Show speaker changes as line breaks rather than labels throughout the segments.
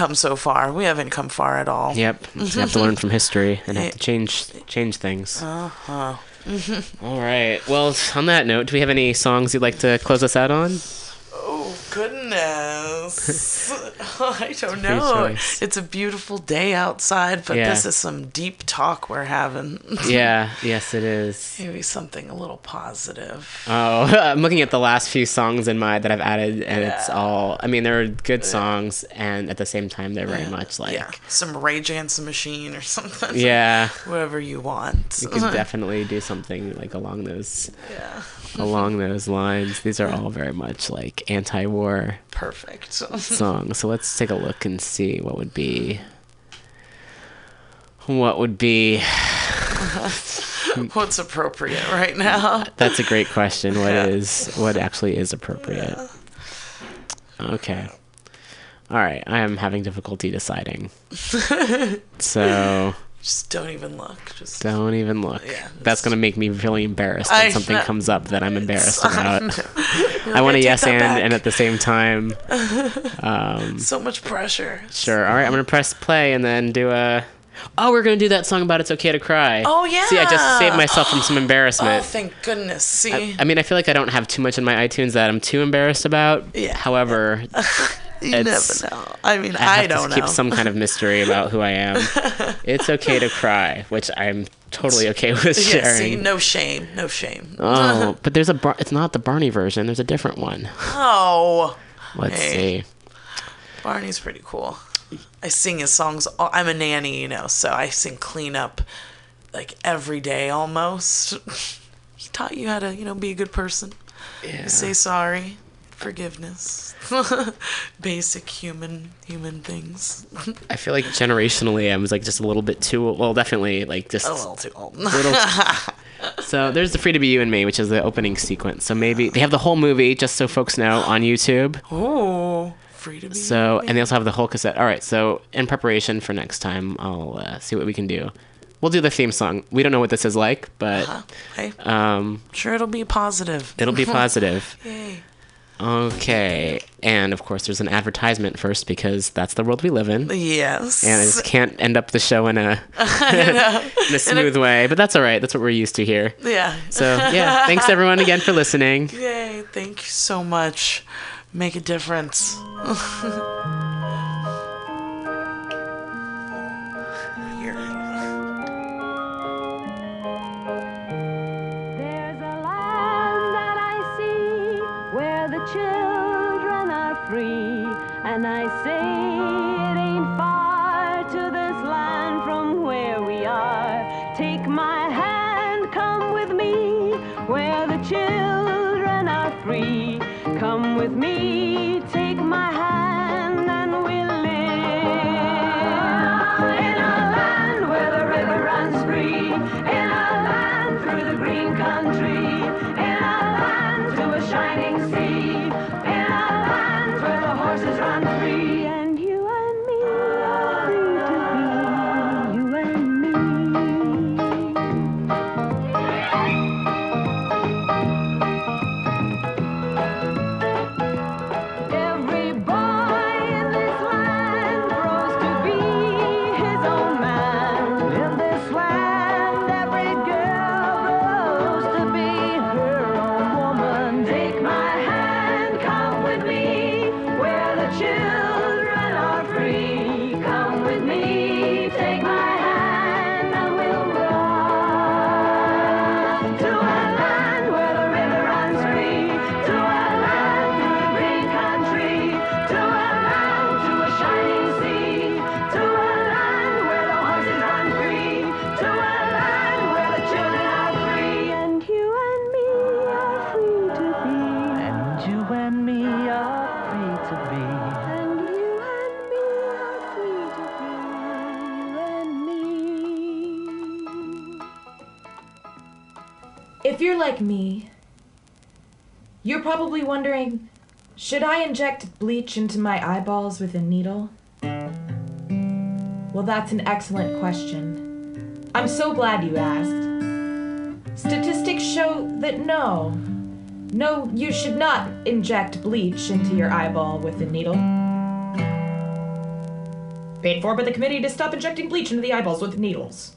come so far. We haven't come far at all.
Yep. You have to learn from history and have to change change things.
Uh-huh.
All right. Well, on that note, do we have any songs you'd like to close us out on?
Goodness! I don't know.
choice.
It's a beautiful day outside, but
Yeah.
this is some deep talk we're having.
Yeah. Yes, it is.
Maybe something a little positive.
Oh, I'm looking at the last few songs in my that I've added, and it's all. I mean, they're good songs, and at the same time, they're very much like.
yeah, some Rage Against the Machine or something.
Yeah.
whatever you want.
You could definitely do something like along those
yeah,
along those lines. These are all very much like anti-war
perfect.
songs. So let's take a look and see what would be what would be
What's appropriate right now?
That's a great question. What
Yeah.
is what actually is appropriate? Okay. All right, I am having difficulty deciding. so
Just don't even look. Just
don't even look.
Yeah,
That's gonna make me really embarrassed
I
when something
know.
comes up that I'm embarrassed about. I want
a
yes and
back.
and at the same time. Um,
so much pressure.
sure. All right, I'm gonna press play and then do a. Oh, we're gonna do that song about "It's Okay to Cry."
Oh yeah.
See, I just saved myself from some
Oh,
embarrassment.
thank goodness. See,
I mean, I feel like I don't have too much in my iTunes that I'm too embarrassed about.
Yeah.
However,
you
it's-
never know. I mean,
I
I, don't
to
know.
keep some kind of mystery about who I am. it's okay to cry, which I'm totally okay with
yeah,
sharing.
see, no shame, no shame.
Oh, but there's a Bar- it's not the Barney version. There's a different one.
Oh,
Let's
Hey.
see.
Barney's pretty cool. I sing his songs. all- I'm a nanny, you know, so I sing cleanup like every day almost. he taught you how to, you know, be a good person.
Yeah.
Say sorry, forgiveness, basic human human things.
I feel like generationally, I was like just a little bit too well, definitely like just
a little too old.
little. so there's the "Free to Be You and Me," which is the opening sequence. So maybe they have the whole movie, just so folks know, on YouTube.
oh, free to be.
So, and they also have the whole cassette. All right. So, in preparation for next time, I'll uh, see what we can do. We'll do the theme song. We don't know what this is like, but
Huh? Hey,
um,
sure it'll be positive.
it'll be positive.
Yay.
Okay. And of course, there's an advertisement first because that's the world we live in.
Yes.
And I just can't end up the show in a in a smooth way, but that's all right. That's what we're used to here.
yeah.
So, yeah, thanks everyone again for listening.
Yay, thank you so much. Make a difference.
Free, and I say
like me, you're probably wondering should I inject bleach into my eyeballs with a needle? Well, that's an excellent question. I'm so glad you asked. Statistics show that no. No, you should not inject bleach into your eyeball with a needle. Paid for by the committee to stop injecting bleach into the eyeballs with needles.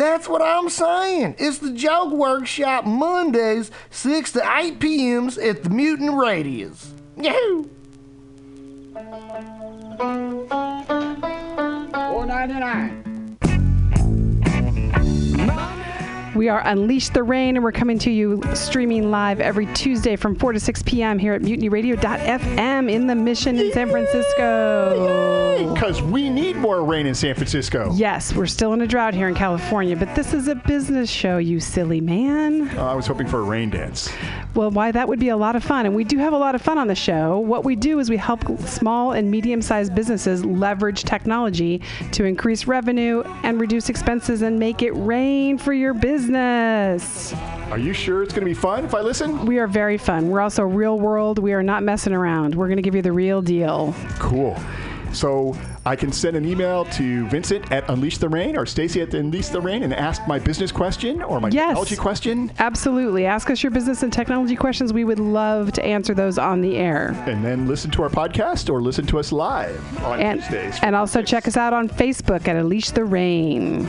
That's what I'm saying. It's the Joke Workshop Mondays, 6 to 8 p.m.s at the Mutant Radius. Yahoo!
We are Unleash the Rain, and we're coming to you streaming live every Tuesday from 4 to 6 p.m. here at mutinyradio.fm in the Mission in San Francisco.
Because we need more rain in San Francisco.
Yes, we're still in a drought here in California, but this is a business show, you silly man.
Uh, I was hoping for a rain dance.
Well, why that would be a lot of fun. And we do have a lot of fun on the show. What we do is we help small and medium sized businesses leverage technology to increase revenue and reduce expenses and make it rain for your business.
Are you sure it's going to be fun if I listen?
We are very fun. We're also real world. We are not messing around. We're going to give you the real deal.
Cool. So I can send an email to Vincent at Unleash the Rain or Stacy at Unleash the Rain and ask my business question or my
Yes.
technology question,
Absolutely. Ask us your business and technology questions. We would love to answer those on the air.
and then listen to our podcast or listen to us live on
And,
Tuesdays.
and also check us out on Facebook at Unleash the Rain.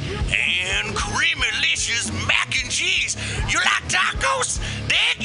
and creamy delicious mac and cheese. You like tacos? They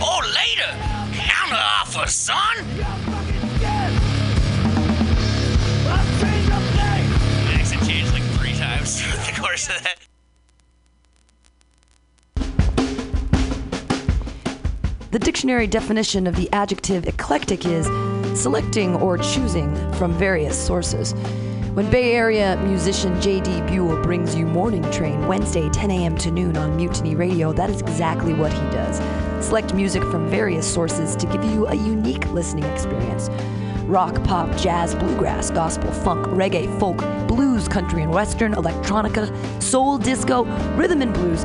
or later. Counter offer, son. Accent changed like three times throughout the course of that.
The dictionary definition of the adjective eclectic is selecting or choosing from various sources. When Bay Area musician J.D. Buell brings you Morning Train Wednesday 10 a.m. to noon on Mutiny Radio, that is exactly what he does. Select music from various sources to give you a unique listening experience. Rock, pop, jazz, bluegrass, gospel, funk, reggae, folk, blues, country and western, electronica, soul, disco, rhythm and blues,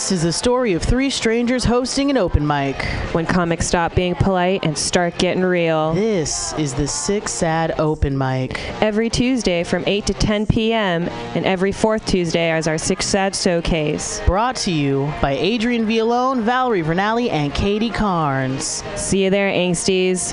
This is the story of three strangers hosting an open mic.
When comics stop being polite and start getting real.
This is the Six Sad Open Mic.
Every Tuesday from 8 to 10 p.m. and every fourth Tuesday as our Six Sad Showcase.
Brought to you by Adrian Villalone, Valerie Vernali, and Katie Carnes.
See you there, angsties.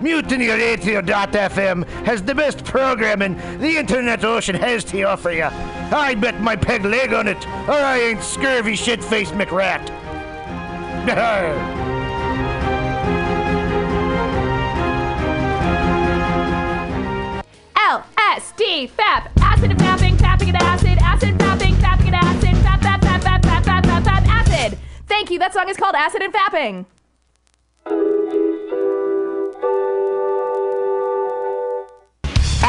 MutinyRadio.fm has the best programming the internet ocean has to offer you. I bet my peg leg on it, or I ain't scurvy shit-faced McRat.
L S D FAP acid and fapping, fapping and acid, acid fapping, fapping and acid, fap fap fap fap fap fap fap fap acid. Thank you. That song is called Acid and Fapping.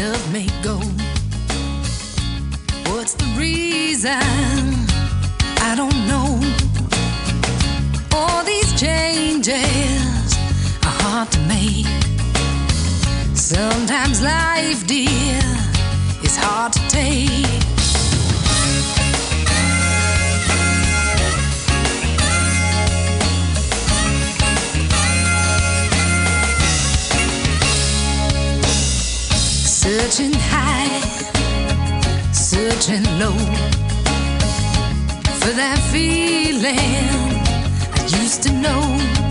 love may go. What's the reason? I don't know. All these changes are hard to make. Sometimes life, dear, is hard to take. Searching high, searching low for that feeling I used to know.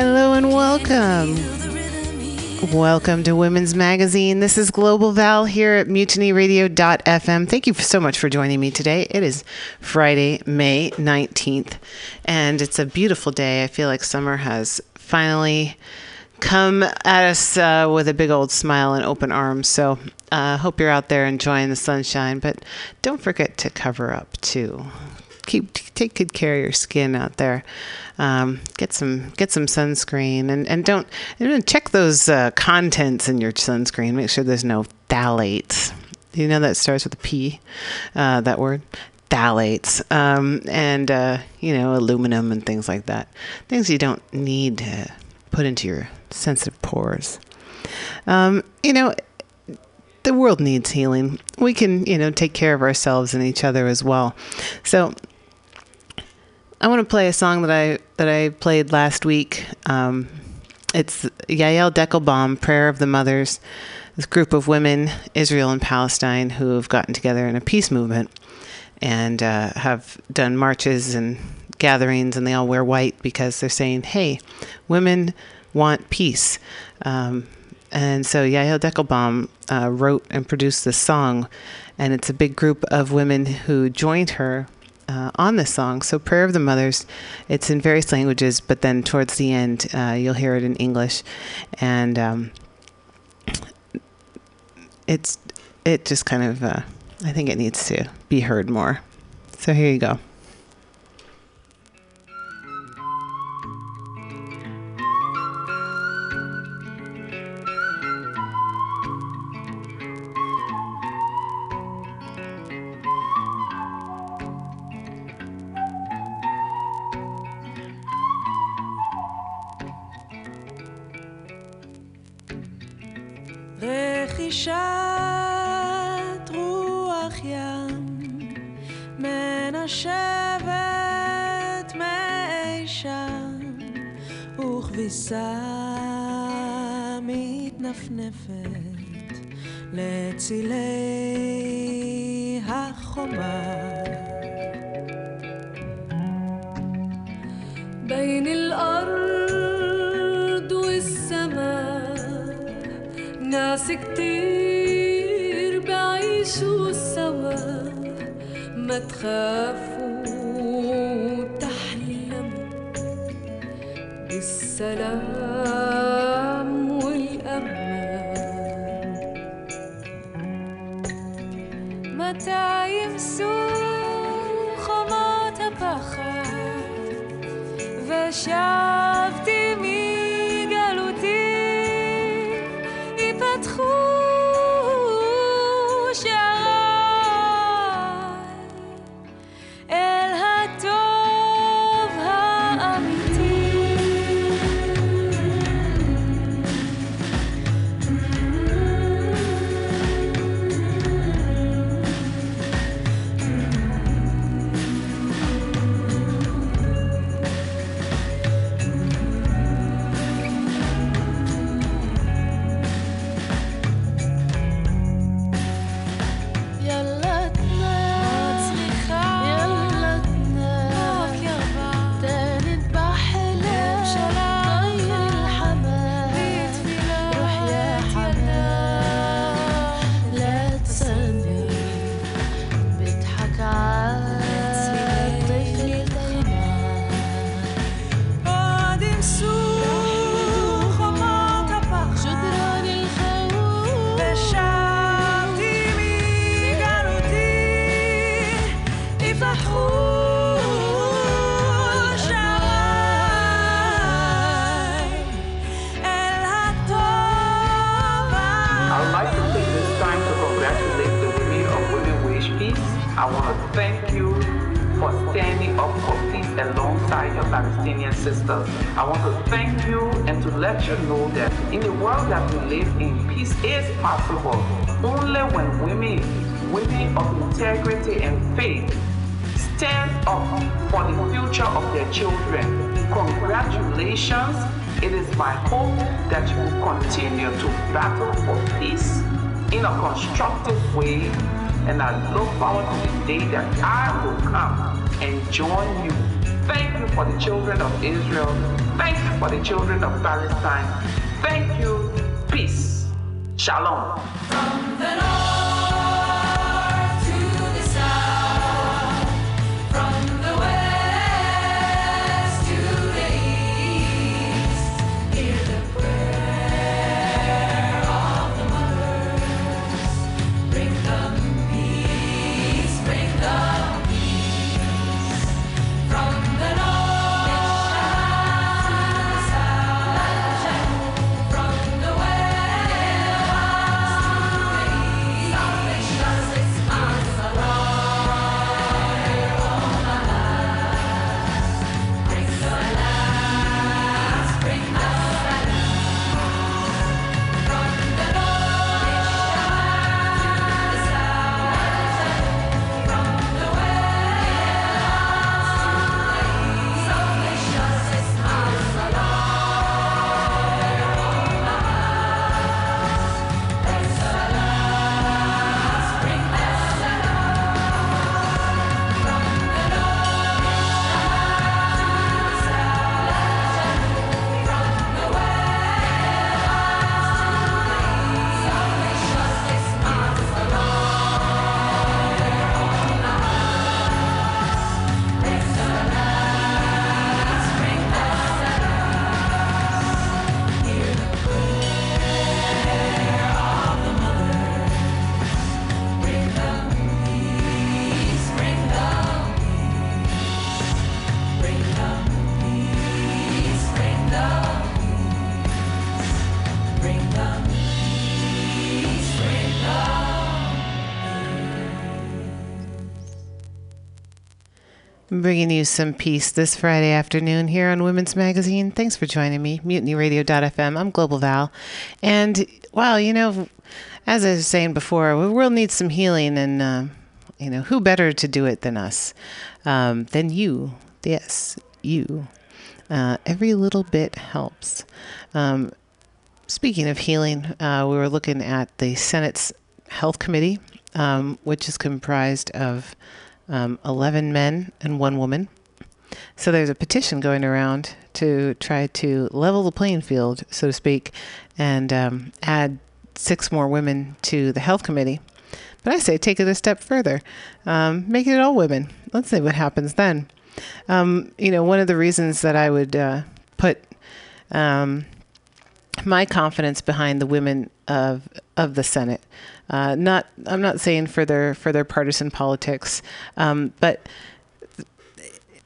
Hello and welcome. Welcome to Women's Magazine. This is Global Val here at mutinyradio.fm. Thank you so much for joining me today. It is Friday, May 19th, and it's a beautiful day. I feel like summer has finally come at us uh, with a big old smile and open arms. So I uh, hope you're out there enjoying the sunshine, but don't forget to cover up too. Keep take good care of your skin out there. Um, get some get some sunscreen and, and don't check those uh, contents in your sunscreen. Make sure there's no phthalates. You know that starts with a P, uh, that word phthalates, um, and uh, you know aluminum and things like that. Things you don't need to put into your sensitive pores. Um, you know, the world needs healing. We can, you know, take care of ourselves and each other as well. So I want to play a song that I that I played last week. Um, it's Yael Deckelbaum, "Prayer of the Mothers." This group of women, Israel and Palestine, who have gotten together in a peace movement and uh, have done marches and gatherings, and they all wear white because they're saying, "Hey, women want peace." Um, and so Yael Deckelbaum uh, wrote and produced this song, and it's a big group of women who joined her uh, on this song. So Prayer of the Mothers, it's in various languages, but then towards the end, uh, you'll hear it in English, and um, it's it just kind of uh, I think it needs to be heard more. So here you go.
רכישת רוח ים מנשבת מאי שם וכביסה מתנפנפת לצילי החומה
love. Possible only when women, women of integrity and faith, stand up for the future of their children. Congratulations. It is my hope that you will continue to battle for peace in a constructive way. And I look forward to the day that I will come and join you. Thank you for the children of Israel. Thank you for the children of Palestine. Thank you. Peace. Shalom.
Bringing you some peace this Friday afternoon here on Women's Magazine. Thanks for joining me, MutinyRadio.fm. I'm Global Val. And, wow, you know, as I was saying before, the world needs some healing, and, uh, you know, who better to do it than us? Um, than you. Yes, you. Uh, every little bit helps. Um, speaking of healing, uh, we were looking at the Senate's Health Committee, um, which is comprised of um, 11 men and one woman. So there's a petition going around to try to level the playing field, so to speak, and um, add six more women to the health committee. But I say take it a step further, um, make it all women. Let's see what happens then. Um, you know, one of the reasons that I would uh, put um, my confidence behind the women of of the Senate. Uh, not, I'm not saying for their for their partisan politics, um, but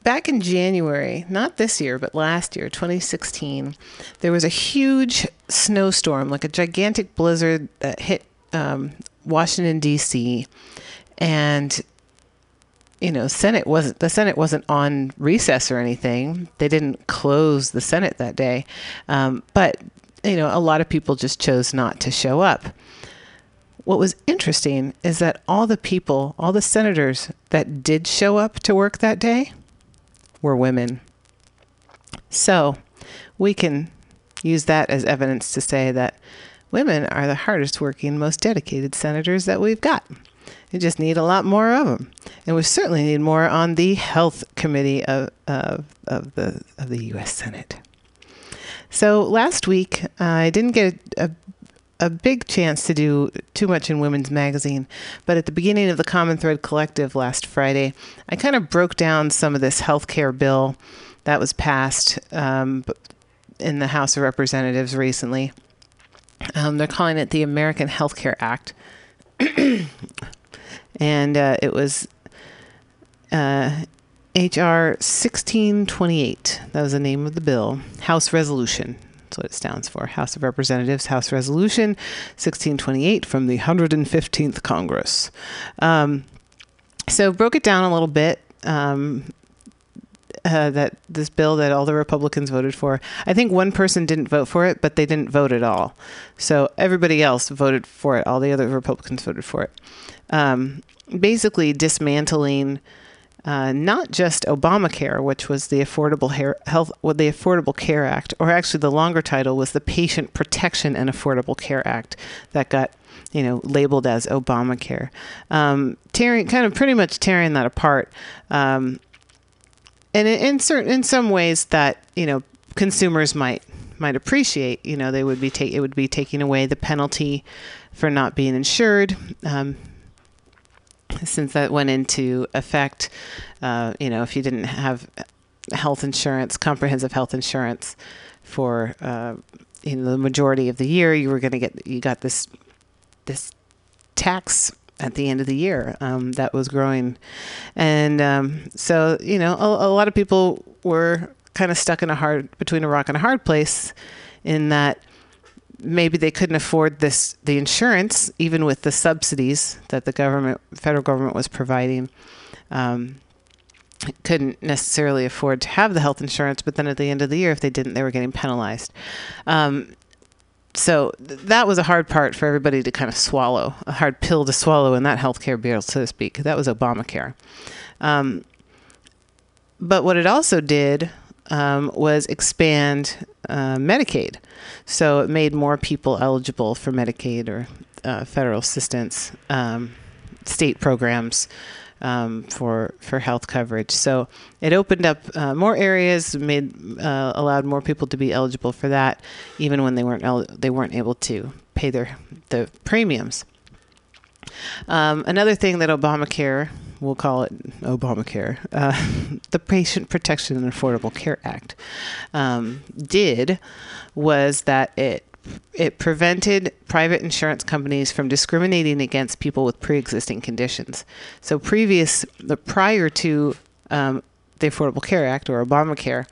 back in January, not this year, but last year, 2016, there was a huge snowstorm, like a gigantic blizzard that hit um, Washington D.C. and you know, Senate wasn't the Senate wasn't on recess or anything. They didn't close the Senate that day, um, but you know, a lot of people just chose not to show up. What was interesting is that all the people, all the senators that did show up to work that day, were women. So we can use that as evidence to say that women are the hardest working, most dedicated senators that we've got. We just need a lot more of them, and we certainly need more on the Health Committee of of, of the of the U.S. Senate. So last week, uh, I didn't get a, a big chance to do too much in Women's Magazine, but at the beginning of the Common Thread Collective last Friday, I kind of broke down some of this healthcare bill that was passed um, in the House of Representatives recently. Um, they're calling it the American Healthcare Act. and uh, it was uh, HR 1628. That was the name of the bill. House Resolution. That's what it stands for. House of Representatives, House Resolution 1628 from the 115th Congress. Um, so broke it down a little bit. Um, uh, that this bill that all the Republicans voted for. I think one person didn't vote for it, but they didn't vote at all. So everybody else voted for it. All the other Republicans voted for it. Um, basically, dismantling uh, not just Obamacare, which was the Affordable Health, well, the Affordable Care Act, or actually the longer title was the Patient Protection and Affordable Care Act, that got you know labeled as Obamacare, um, tearing kind of pretty much tearing that apart. Um, and in, in certain in some ways that you know consumers might might appreciate you know they would be take it would be taking away the penalty for not being insured um, since that went into effect uh, you know if you didn't have health insurance comprehensive health insurance for uh, you know the majority of the year you were going to get you got this this tax at the end of the year um, that was growing. And um, so, you know, a, a, lot of people were kind of stuck in a hard, between a rock and a hard place in that maybe they couldn't afford this, the insurance, even with the subsidies that the government, federal government was providing. Um, couldn't necessarily afford to have the health insurance, but then at the end of the year, if they didn't, they were getting penalized. Um, so th- that was a hard part for everybody to kind of swallow, a hard pill to swallow in that healthcare bill, so to speak. That was Obamacare. Um, but what it also did um, was expand uh, Medicaid. So it made more people eligible for Medicaid or uh, federal assistance, um, state programs. Um, for for health coverage, so it opened up uh, more areas, made uh, allowed more people to be eligible for that, even when they weren't el- they weren't able to pay their the premiums. Um, another thing that Obamacare, we'll call it Obamacare, uh, the Patient Protection and Affordable Care Act, um, did was that it it prevented private insurance companies from discriminating against people with pre-existing conditions. So previous, the prior to um, the Affordable Care Act or Obamacare,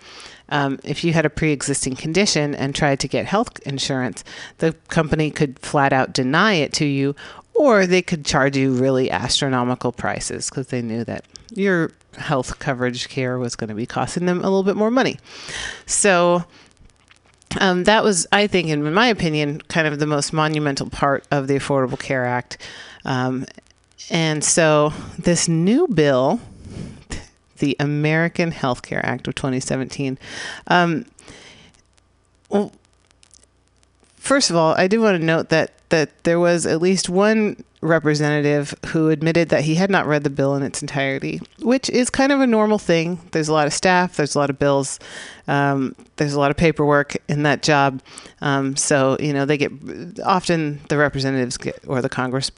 um, if you had a pre-existing condition and tried to get health insurance, the company could flat out deny it to you, or they could charge you really astronomical prices because they knew that your health coverage care was going to be costing them a little bit more money. So um, that was, I think, in my opinion, kind of the most monumental part of the Affordable Care Act. Um, and so this new bill, the American Health Care Act of 2017, um, well, first of all, I do want to note that that there was at least one representative who admitted that he had not read the bill in its entirety, which is kind of a normal thing. There's a lot of staff, there's a lot of bills, um, there's a lot of paperwork in that job. Um, so, you know, they get often the representatives get, or the Congress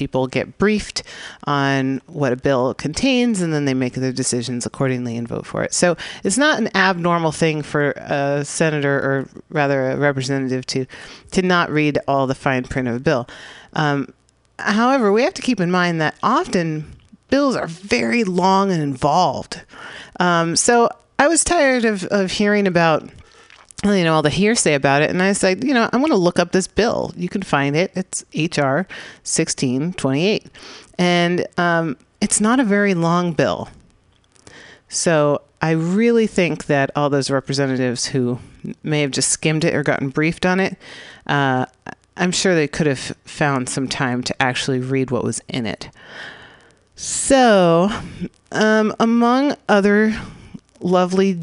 people get briefed on what a bill contains and then they make their decisions accordingly and vote for it. So it's not an abnormal thing for a senator or rather a representative to to not read all the fine print of a bill. Um, however, we have to keep in mind that often bills are very long and involved. Um, so I was tired of, of hearing about you know all the hearsay about it. And i said you know i'm going to look up this bill. You can find it. It's hr 1628 and um, it's not a very long bill. So i really think that all those representatives who may have just skimmed it or gotten briefed on it uh, i'm sure they could have found some time to actually read what was in it. So um, among other lovely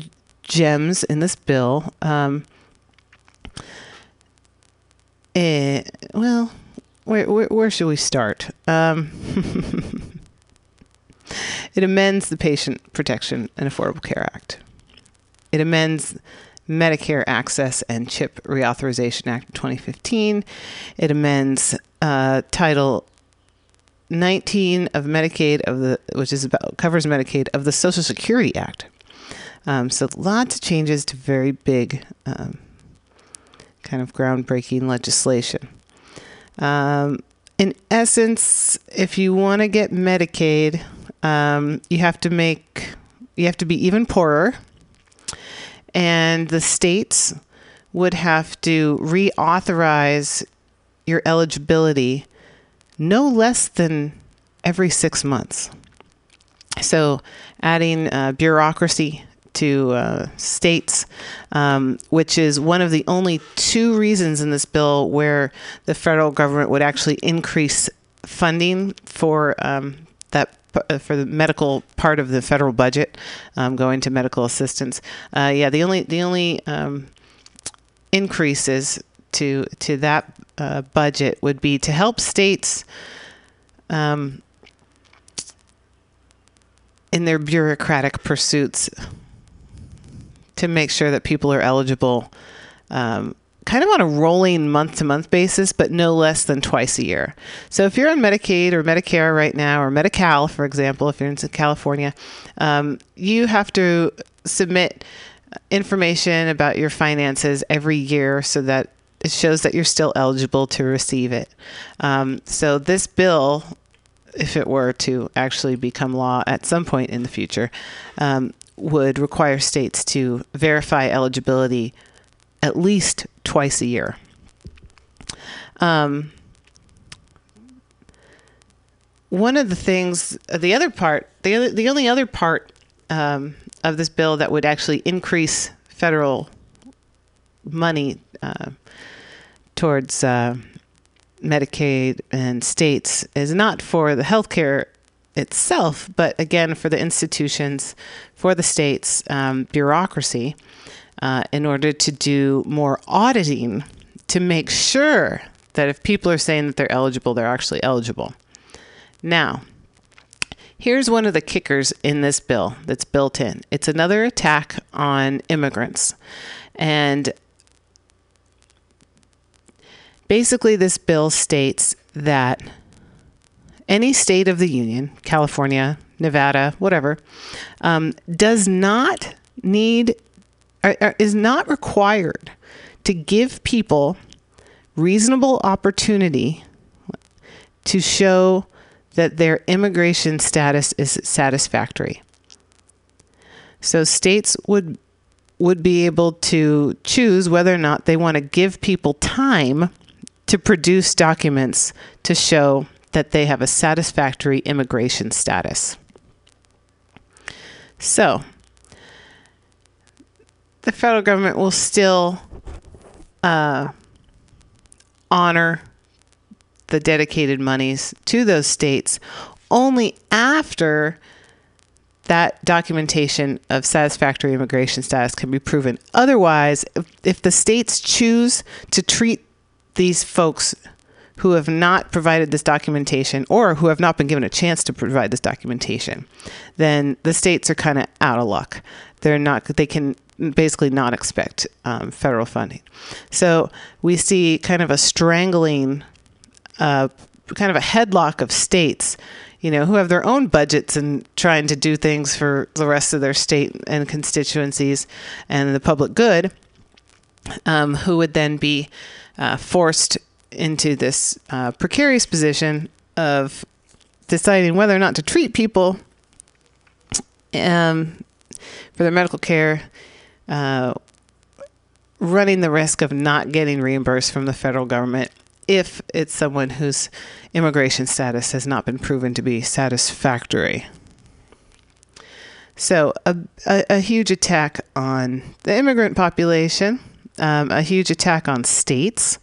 gems in this bill. Um, eh, well, where, where, where should we start? Um, it amends the Patient Protection and Affordable Care Act. It amends Medicare Access and Chip Reauthorization Act of 2015. It amends uh, Title 19 of Medicaid of the, which is about covers Medicaid of the Social Security Act. Um, so lots of changes to very big, um, kind of groundbreaking legislation. Um, in essence, if you want to get Medicaid, um, you have to make you have to be even poorer, and the states would have to reauthorize your eligibility no less than every six months. So, adding uh, bureaucracy to uh, states, um, which is one of the only two reasons in this bill where the federal government would actually increase funding for um, that uh, for the medical part of the federal budget um, going to medical assistance. Uh, yeah, the only the only um, increases to to that uh, budget would be to help states um, in their bureaucratic pursuits to make sure that people are eligible um, kind of on a rolling month to month basis, but no less than twice a year. So if you're on Medicaid or Medicare right now, or Medi Cal, for example, if you're in California, um, you have to submit information about your finances every year so that it shows that you're still eligible to receive it. Um, so this bill, if it were to actually become law at some point in the future, um, would require states to verify eligibility at least twice a year. Um, one of the things, the other part, the the only other part um, of this bill that would actually increase federal money uh, towards uh, Medicaid and states is not for the healthcare itself, but again for the institutions, for the states, um, bureaucracy, uh, in order to do more auditing to make sure that if people are saying that they're eligible, they're actually eligible. Now, here's one of the kickers in this bill that's built in it's another attack on immigrants. And basically, this bill states that any state of the union, California, Nevada, whatever, um, does not need or, or is not required to give people reasonable opportunity to show that their immigration status is satisfactory. So states would would be able to choose whether or not they want to give people time to produce documents to show that they have a satisfactory immigration status. So, the federal government will still uh, honor the dedicated monies to those states only after that documentation of satisfactory immigration status can be proven. Otherwise, if, if the states choose to treat these folks who have not provided this documentation or who have not been given a chance to provide this documentation, then the states are kind of out of luck. They're not, they can basically not expect um, federal funding. So we see kind of a strangling uh, kind of a headlock of states, you know, who have their own budgets and trying to do things for the rest of their state and constituencies and the public good, um, who would then be uh, forced into this uh, precarious position of deciding whether or not to treat people um, for their medical care, uh, running the risk of not getting reimbursed from the federal government if it's someone whose immigration status has not been proven to be satisfactory. So, a, a, a huge attack on the immigrant population, um, a huge attack on states,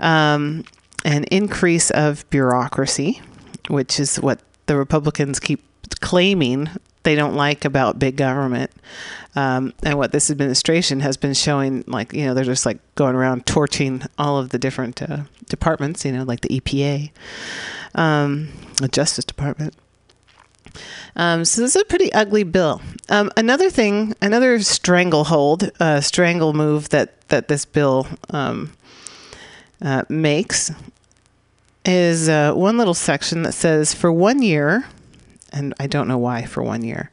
um, an increase of bureaucracy, which is what the Republicans keep claiming they don't like about big government. Um, and what this administration has been showing, like, you know, they're just like going around torching all of the different uh, departments, you know, like the EPA, um, the Justice Department. Um, so this is a pretty ugly bill. Um, another thing, another stranglehold, uh, strangle move that that this bill um, uh, makes is uh, one little section that says for one year, and I don't know why for one year.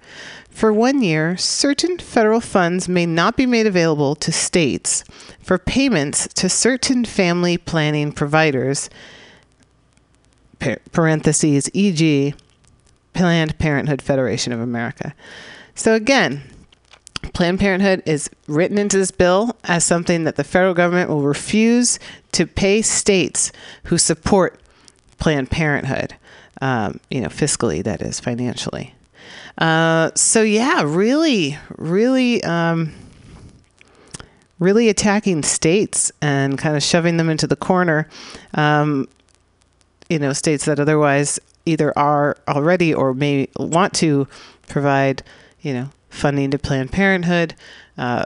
For one year, certain federal funds may not be made available to states for payments to certain family planning providers. Parentheses, e.g., Planned Parenthood Federation of America. So again, Planned Parenthood is written into this bill as something that the federal government will refuse to pay states who support Planned Parenthood, um, you know, fiscally, that is, financially. Uh, so yeah, really, really, um, really attacking states and kind of shoving them into the corner. Um, you know, states that otherwise either are already or may want to provide, you know, funding to Planned Parenthood, uh,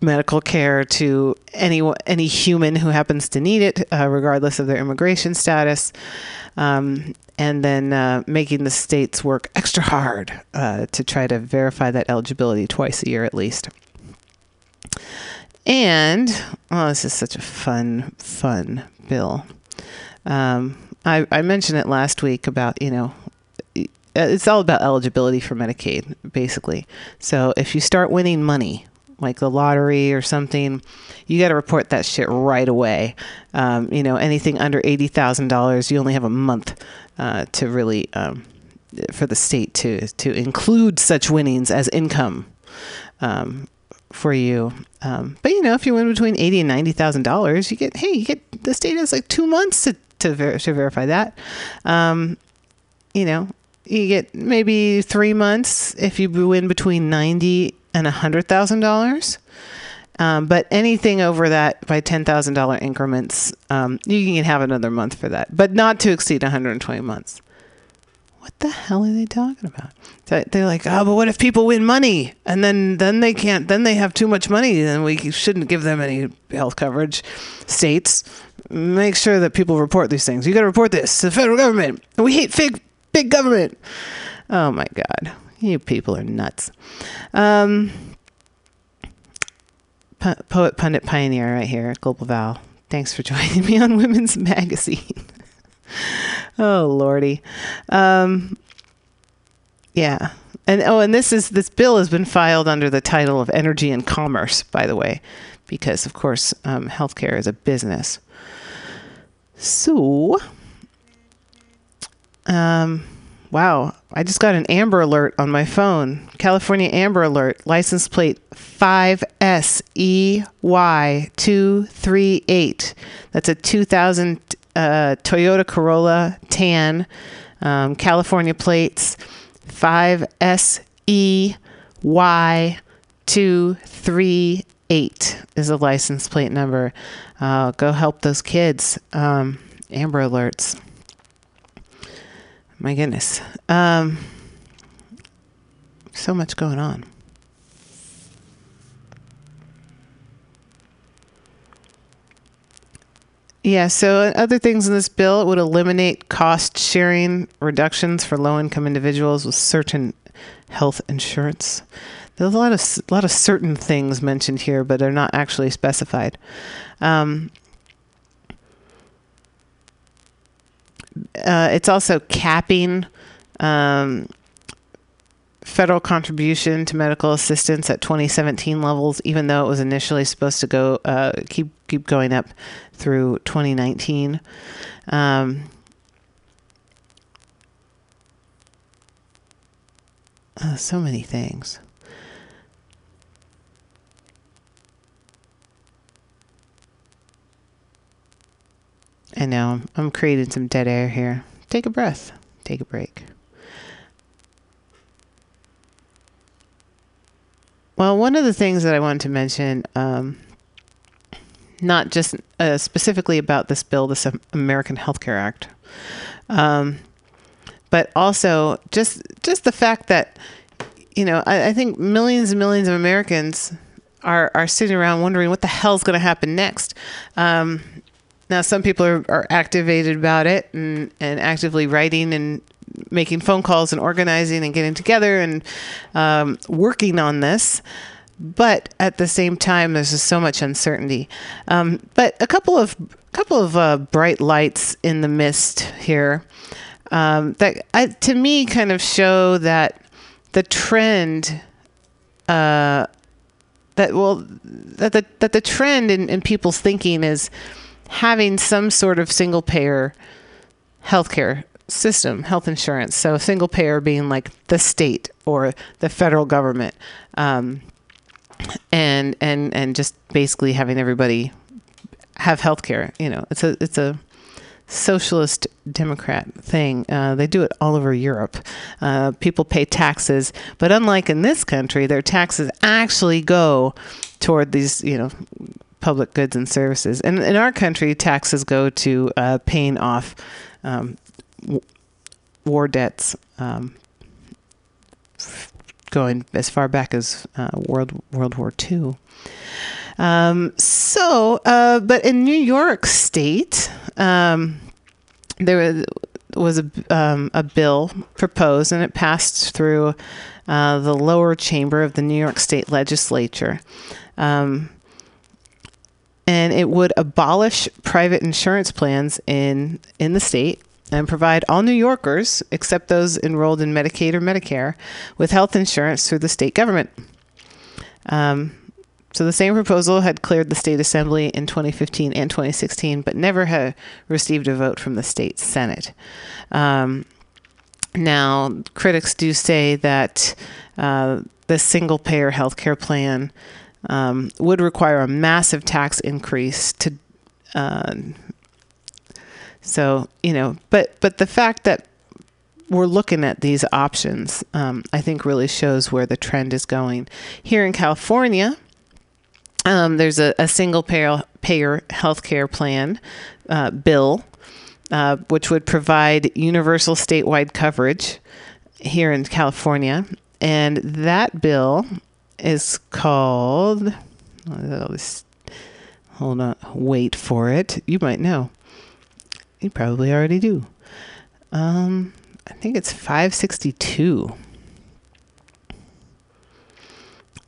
medical care to any any human who happens to need it, uh, regardless of their immigration status, um, and then uh, making the states work extra hard uh, to try to verify that eligibility twice a year at least. And oh, this is such a fun, fun bill. Um, I, I mentioned it last week about you know it's all about eligibility for Medicaid, basically. So if you start winning money, like the lottery or something, you got to report that shit right away. Um, you know, anything under eighty thousand dollars, you only have a month uh, to really um, for the state to to include such winnings as income um, for you. Um, but you know, if you win between eighty and ninety thousand dollars, you get hey, you get the state has like two months to to, ver- to verify that. Um, you know, you get maybe three months if you win between ninety and a hundred thousand dollars. Um, but anything over that by ten thousand dollar increments, um, you can have another month for that, but not to exceed one hundred and twenty months. What the hell are they talking about? So They're like, oh, but what if people win money and then then they can't? Then they have too much money. Then we shouldn't give them any health coverage. States, make sure that people report these things. You got to report this to the federal government. We hate big big government. Oh my god, you people are nuts. Um, po- poet, pundit, pioneer, right here, Global Val. Thanks for joining me on Women's Magazine. oh lordy, um, yeah, and oh, and this is this bill has been filed under the title of Energy and Commerce, by the way, because of course um, healthcare is a business. So, um, wow, I just got an Amber Alert on my phone. California Amber Alert, license plate 5SEY238. That's a 2000 uh, Toyota Corolla tan, um, California plates 5SEY238 is a license plate number. Uh, go help those kids. Um, Amber Alerts. My goodness. Um, so much going on. Yeah, so other things in this bill, it would eliminate cost sharing reductions for low income individuals with certain health insurance. There's a lot of a lot of certain things mentioned here, but they're not actually specified. Um, uh, it's also capping um, federal contribution to medical assistance at 2017 levels, even though it was initially supposed to go uh, keep keep going up through 2019. Um, uh, so many things. I know. I'm creating some dead air here. Take a breath. Take a break. Well, one of the things that I wanted to mention, um, not just uh, specifically about this bill, this American Health Care Act, um, but also just just the fact that you know I, I think millions and millions of Americans are are sitting around wondering what the hell's going to happen next. Um, now, some people are, are activated about it and, and actively writing and making phone calls and organizing and getting together and um, working on this. But at the same time, there's just so much uncertainty. Um, but a couple of couple of uh, bright lights in the mist here um, that I, to me kind of show that the trend uh, that well that the that the trend in, in people's thinking is having some sort of single payer healthcare system, health insurance. So single payer being like the state or the federal government, um, and and and just basically having everybody have healthcare. You know, it's a it's a socialist democrat thing. Uh, they do it all over Europe. Uh, people pay taxes, but unlike in this country, their taxes actually go toward these, you know, public goods and services. And in our country, taxes go to uh, paying off um, w- war debts. Um, going as far back as uh, World World War II. Um, so, uh, but in New York State, um, there was, was a, um, a bill proposed, and it passed through uh, the lower chamber of the New York State Legislature. Um, and it would abolish private insurance plans in in the state and provide all New Yorkers, except those enrolled in Medicaid or Medicare, with health insurance through the state government. Um, so the same proposal had cleared the state assembly in 2015 and 2016, but never had received a vote from the state senate. Um, now, critics do say that uh, the single payer health care plan um, would require a massive tax increase to. Uh, so you know, but but the fact that we're looking at these options, um, I think, really shows where the trend is going. Here in California, um, there's a, a single payer payer healthcare plan uh, bill, uh, which would provide universal statewide coverage here in California, and that bill is called. Hold on, wait for it. You might know. You probably already do. Um, I think it's 562.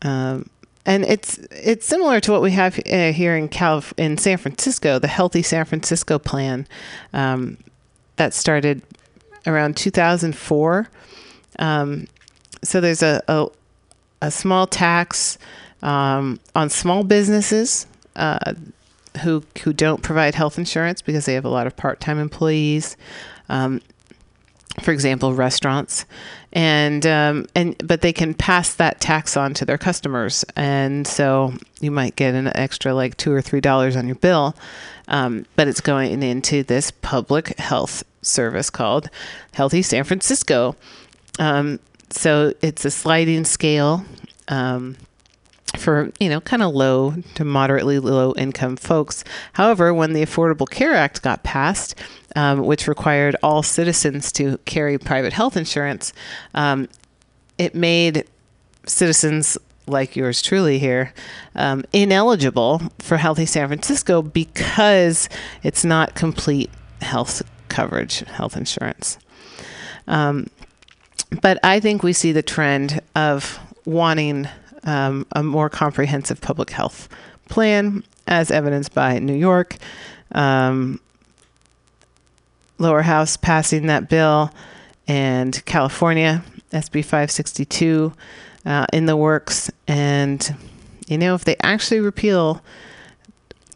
Um, and it's it's similar to what we have uh, here in Calif- in San Francisco, the Healthy San Francisco Plan, um, that started around 2004. Um, so there's a, a a small tax um, on small businesses uh, who who don't provide health insurance because they have a lot of part-time employees. Um, for example, restaurants, and um, and but they can pass that tax on to their customers, and so you might get an extra like two or three dollars on your bill, um, but it's going into this public health service called Healthy San Francisco. Um, so it's a sliding scale. Um, for you know kind of low to moderately low income folks. However, when the Affordable Care Act got passed, um, which required all citizens to carry private health insurance, um, it made citizens like yours truly here um, ineligible for Healthy San Francisco because it's not complete health coverage, health insurance. Um, but I think we see the trend of wanting um, a more comprehensive public health plan, as evidenced by New York. Um,
lower house passing that bill, and California SB 562 uh, in the works. And you know, if they actually repeal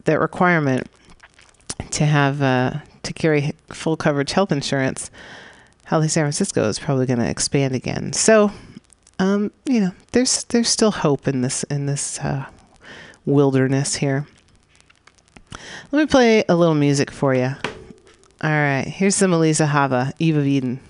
that requirement to have uh, to carry full coverage health insurance, Healthy San Francisco is probably going to expand again. So, um, you know, there's there's still hope in this in this uh, wilderness here. Let me play a little music for you. All right, here's some Elisa Hava, Eve of Eden.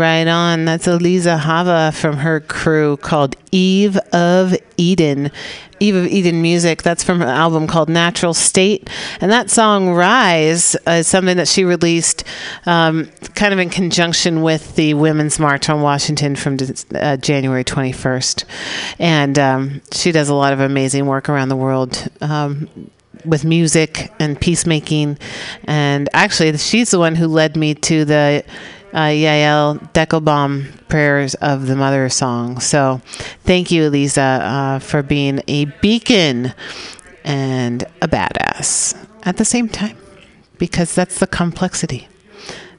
Right on. That's Eliza Hava from her crew called Eve of Eden. Eve of Eden music. That's from her album called Natural State. And that song Rise is something that she released um, kind of in conjunction with the Women's March on Washington from uh, January 21st. And um, she does a lot of amazing work around the world. Um, with music and peacemaking. And actually, she's the one who led me to the uh, Yael Deckelbaum prayers of the Mother song. So thank you, Elisa, uh, for being a beacon and a badass at the same time, because that's the complexity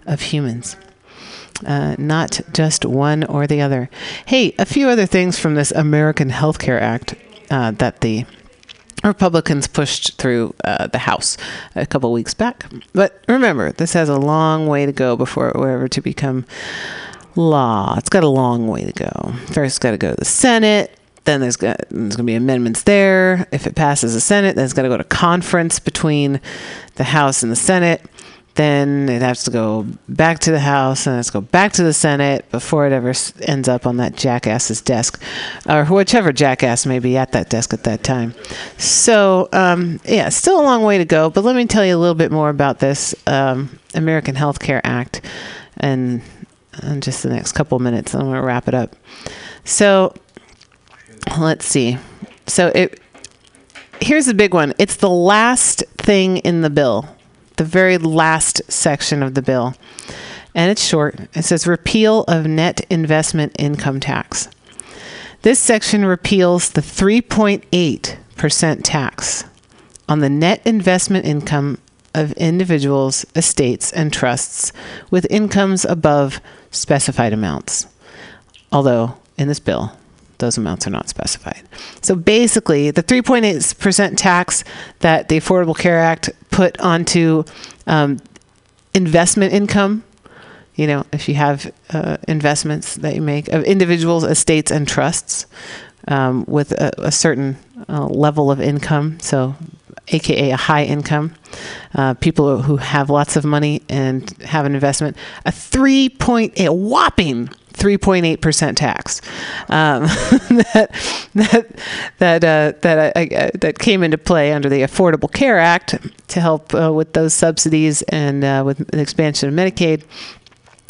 of humans. Uh, not just one or the other. Hey, a few other things from this American Health Care Act uh, that the Republicans pushed through uh, the House a couple weeks back. But remember, this has a long way to go before it will ever to become law. It's got a long way to go. First, it's got to go to the Senate. Then there's there's going to be amendments there. If it passes the Senate, then it's got to go to conference between the House and the Senate. Then it has to go back to the House and it has to go back to the Senate before it ever ends up on that jackass's desk, or whichever jackass may be at that desk at that time. So, um, yeah, still a long way to go. But let me tell you a little bit more about this um, American Health Care Act, and in just the next couple minutes, I'm going to wrap it up. So, let's see. So it here's the big one. It's the last thing in the bill, the very last section of the bill. And it's short. It says repeal of net investment income tax. This section repeals the 3.8% tax on the net investment income of individuals, estates, and trusts with incomes above specified amounts. Although, in this bill, those amounts are not specified. So basically, the 3.8% tax that the Affordable Care Act put onto um, investment income, you know, if you have uh, investments that you make of individuals, estates, and trusts um, with a, a certain uh, level of income, so aka a high income, uh, people who have lots of money and have an investment, a three point a whopping 3.8% tax um, that that that uh, that I, I, that came into play under the Affordable Care Act to help uh, with those subsidies and uh, with the expansion of Medicaid.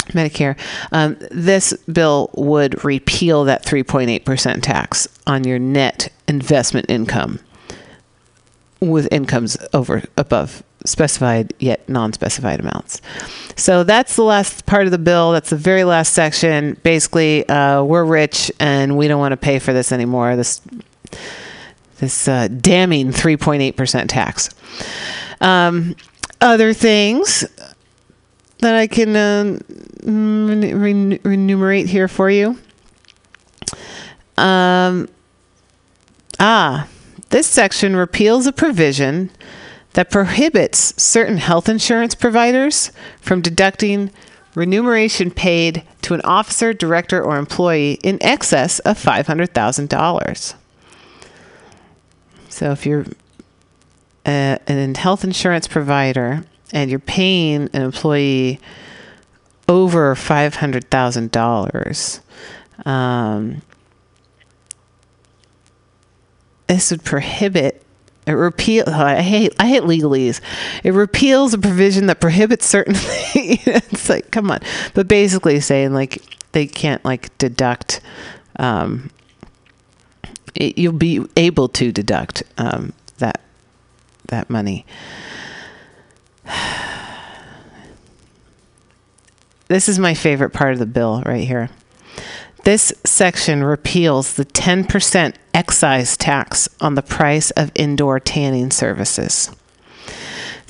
Medicare. Um, this bill would repeal that 3.8% tax on your net investment income with incomes over above specified yet non-specified amounts. So that's the last part of the bill. That's the very last section. Basically, uh, we're rich and we don't want to pay for this anymore. This this uh, damning 3.8% tax. Um, other things that I can uh, enumerate here for you. Um, ah, this section repeals a provision that prohibits certain health insurance providers from deducting remuneration paid to an officer, director, or employee in excess of $500,000. So if you're a, an health insurance provider and you're paying an employee over $500,000, um, this would prohibit it repeal. oh, I hate. I hate legalese. It repeals a provision that prohibits certain. it's like, come on. But basically, saying like they can't like deduct. Um, it, you'll be able to deduct um, that that money. This is my favorite part of the bill right here. This section repeals the 10% excise tax on the price of indoor tanning services.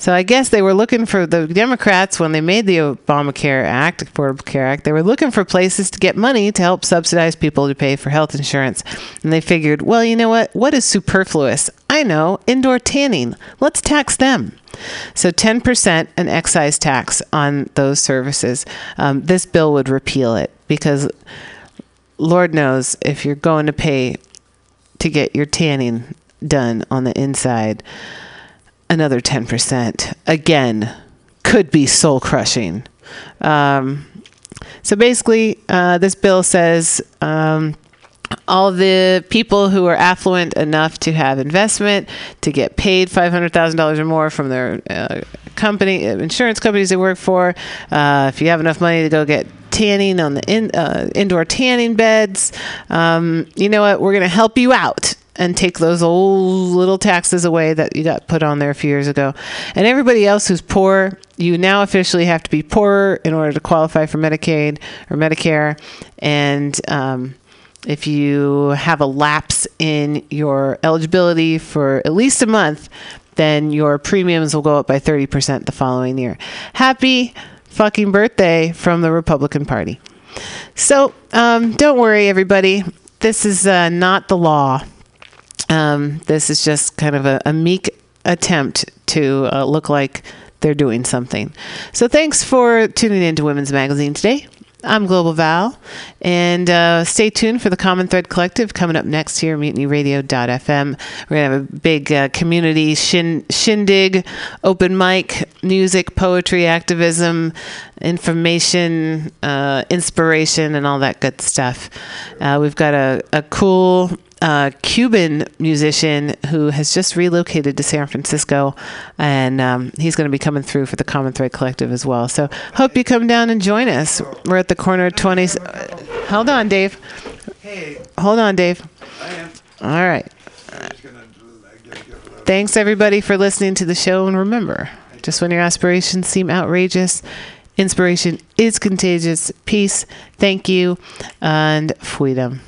So I guess they were looking for the Democrats when they made the Obamacare Act, Affordable Care Act, they were looking for places to get money to help subsidize people to pay for health insurance. And they figured, well, you know what? What is superfluous? I know, indoor tanning. Let's tax them. So 10% an excise tax on those services. Um, this bill would repeal it because Lord knows if you're going to pay to get your tanning done on the inside, another 10% again could be soul crushing. Um, so basically, uh, this bill says um, all the people who are affluent enough to have investment to get paid $500,000 or more from their uh, company, uh, insurance companies they work for, uh, if you have enough money to go get tanning on the in, uh, indoor tanning beds, um, you know what? We're going to help you out and take those old little taxes away that you got put on there a few years ago. And everybody else who's poor, you now officially have to be poorer in order to qualify for Medicaid or Medicare. And um, if you have a lapse in your eligibility for at least a month, then your premiums will go up by 30% the following year. Happy fucking birthday from the Republican Party. So um, don't worry, everybody. This is uh, not the law. Um, this is just kind of a, a meek attempt to uh, look like they're doing something. So thanks for tuning in to Women's Magazine today. I'm Global Val, and uh, stay tuned for the Common Thread Collective coming up next here, MutinyRadio.fm. We're going to have a big uh, community shin- shindig, open mic, music, poetry, activism, information, uh, inspiration, and all that good stuff. Uh, we've got a, a cool uh, Cuban musician who has just relocated to San Francisco, and um, he's going to be coming through for the Common Thread Collective as well. So hope you come down and join us. We're at the corner of 20s. Hold on, Dave.
Hey.
Hold on, Dave. I am all right. Thanks, everybody, for listening to the show. And remember, just when your aspirations seem outrageous, inspiration is contagious. Peace, thank you, and freedom.